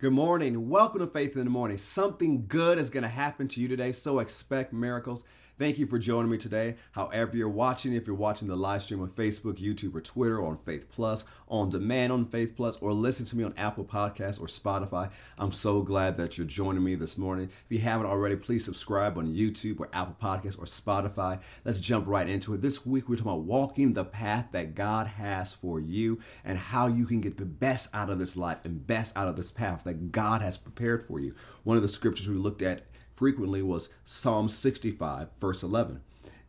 Good morning. Welcome to Faith in the Morning. Something good is going to happen to you today, so expect miracles. Thank you for joining me today. However, you're watching, if you're watching the live stream on Facebook, YouTube, or Twitter, or on Faith Plus, on demand on Faith Plus, or listen to me on Apple Podcasts or Spotify, I'm so glad that you're joining me this morning. If you haven't already, please subscribe on YouTube or Apple Podcasts or Spotify. Let's jump right into it. This week, we're talking about walking the path that God has for you and how you can get the best out of this life and best out of this path that God has prepared for you. One of the scriptures we looked at frequently was Psalm 65, verse 11.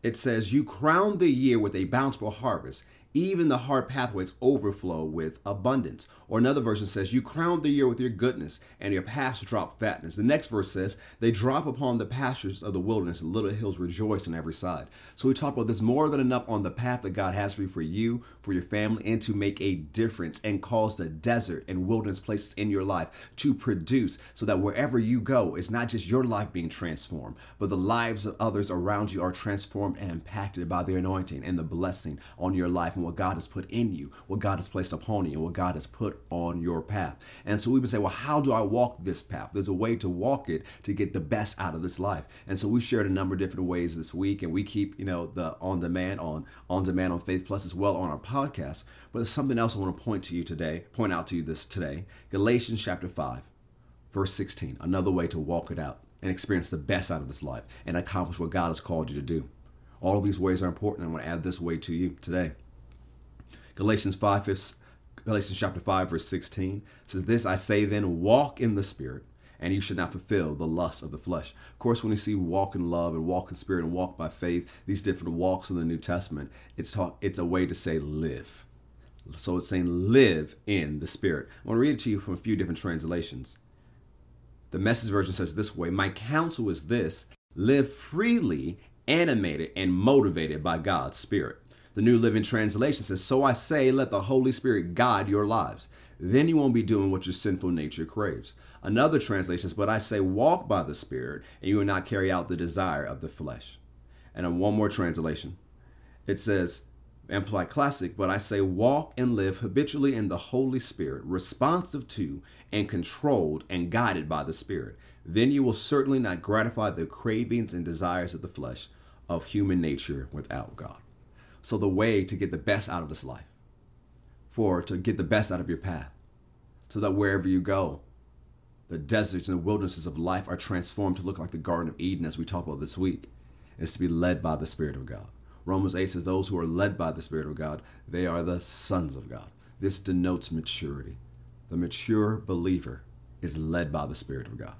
It says, You crown the year with a bountiful harvest even the hard pathways overflow with abundance. Or another version says, You crown the year with your goodness, and your paths drop fatness. The next verse says, They drop upon the pastures of the wilderness, and little hills rejoice on every side. So we talk about this more than enough on the path that God has for you, for you, for your family, and to make a difference and cause the desert and wilderness places in your life to produce so that wherever you go, it's not just your life being transformed, but the lives of others around you are transformed and impacted by the anointing and the blessing on your life what God has put in you, what God has placed upon you, and what God has put on your path. And so we would say, well, how do I walk this path? There's a way to walk it to get the best out of this life. And so we shared a number of different ways this week, and we keep, you know, the on demand on on demand on Faith Plus as well on our podcast. But there's something else I want to point to you today, point out to you this today. Galatians chapter 5, verse 16. Another way to walk it out and experience the best out of this life and accomplish what God has called you to do. All of these ways are important. I'm going to add this way to you today. Galatians 5, Galatians chapter 5, verse 16 says, This I say then, walk in the Spirit, and you should not fulfill the lust of the flesh. Of course, when you see walk in love and walk in spirit and walk by faith, these different walks in the New Testament, it's talk, it's a way to say live. So it's saying live in the Spirit. I want to read it to you from a few different translations. The message version says this way My counsel is this live freely, animated, and motivated by God's Spirit. The New Living Translation says, So I say, let the Holy Spirit guide your lives. Then you won't be doing what your sinful nature craves. Another translation says, But I say, walk by the Spirit, and you will not carry out the desire of the flesh. And one more translation. It says, Amplified Classic, but I say, walk and live habitually in the Holy Spirit, responsive to and controlled and guided by the Spirit. Then you will certainly not gratify the cravings and desires of the flesh of human nature without God. So the way to get the best out of this life, for to get the best out of your path, so that wherever you go, the deserts and the wildernesses of life are transformed to look like the Garden of Eden, as we talked about this week, is to be led by the Spirit of God. Romans 8 says, Those who are led by the Spirit of God, they are the sons of God. This denotes maturity. The mature believer is led by the Spirit of God.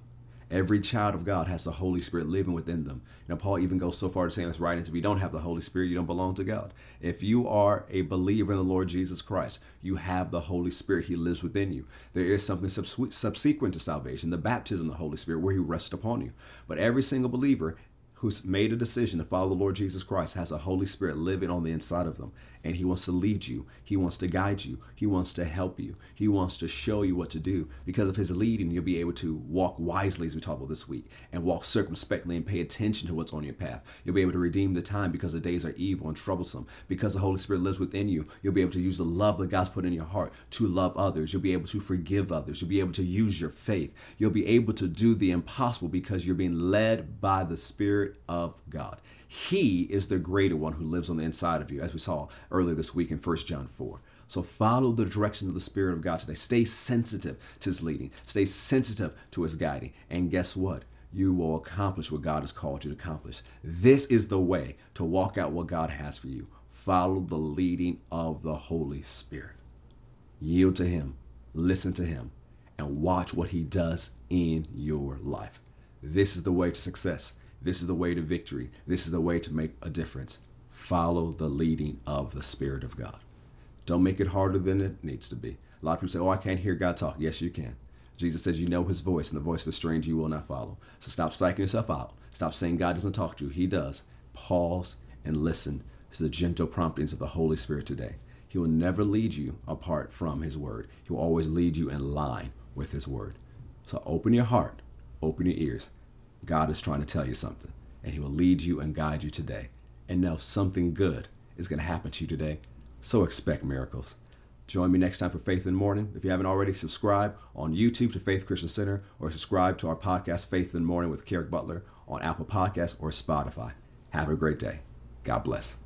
Every child of God has the Holy Spirit living within them. You know, Paul even goes so far to say in his writings, if you don't have the Holy Spirit, you don't belong to God. If you are a believer in the Lord Jesus Christ, you have the Holy Spirit. He lives within you. There is something subsequent to salvation, the baptism of the Holy Spirit, where he rests upon you. But every single believer who's made a decision to follow the Lord Jesus Christ has a Holy Spirit living on the inside of them. And He wants to lead you, He wants to guide you, He wants to help you, He wants to show you what to do. Because of His leading, you'll be able to walk wisely, as we talked about this week, and walk circumspectly and pay attention to what's on your path. You'll be able to redeem the time because the days are evil and troublesome. Because the Holy Spirit lives within you, you'll be able to use the love that God's put in your heart to love others. You'll be able to forgive others. You'll be able to use your faith. You'll be able to do the impossible because you're being led by the Spirit of of God. He is the greater one who lives on the inside of you, as we saw earlier this week in 1 John 4. So follow the direction of the Spirit of God today. Stay sensitive to His leading, stay sensitive to His guiding. And guess what? You will accomplish what God has called you to accomplish. This is the way to walk out what God has for you. Follow the leading of the Holy Spirit. Yield to Him, listen to Him, and watch what He does in your life. This is the way to success. This is the way to victory. This is the way to make a difference. Follow the leading of the Spirit of God. Don't make it harder than it needs to be. A lot of people say, Oh, I can't hear God talk. Yes, you can. Jesus says, You know his voice, and the voice of a stranger you will not follow. So stop psyching yourself out. Stop saying God doesn't talk to you. He does. Pause and listen to the gentle promptings of the Holy Spirit today. He will never lead you apart from his word, he will always lead you in line with his word. So open your heart, open your ears, God is trying to tell you something, and He will lead you and guide you today. And know something good is going to happen to you today. So expect miracles. Join me next time for Faith in the Morning. If you haven't already, subscribe on YouTube to Faith Christian Center or subscribe to our podcast, Faith in the Morning with Kerrick Butler, on Apple Podcasts or Spotify. Have a great day. God bless.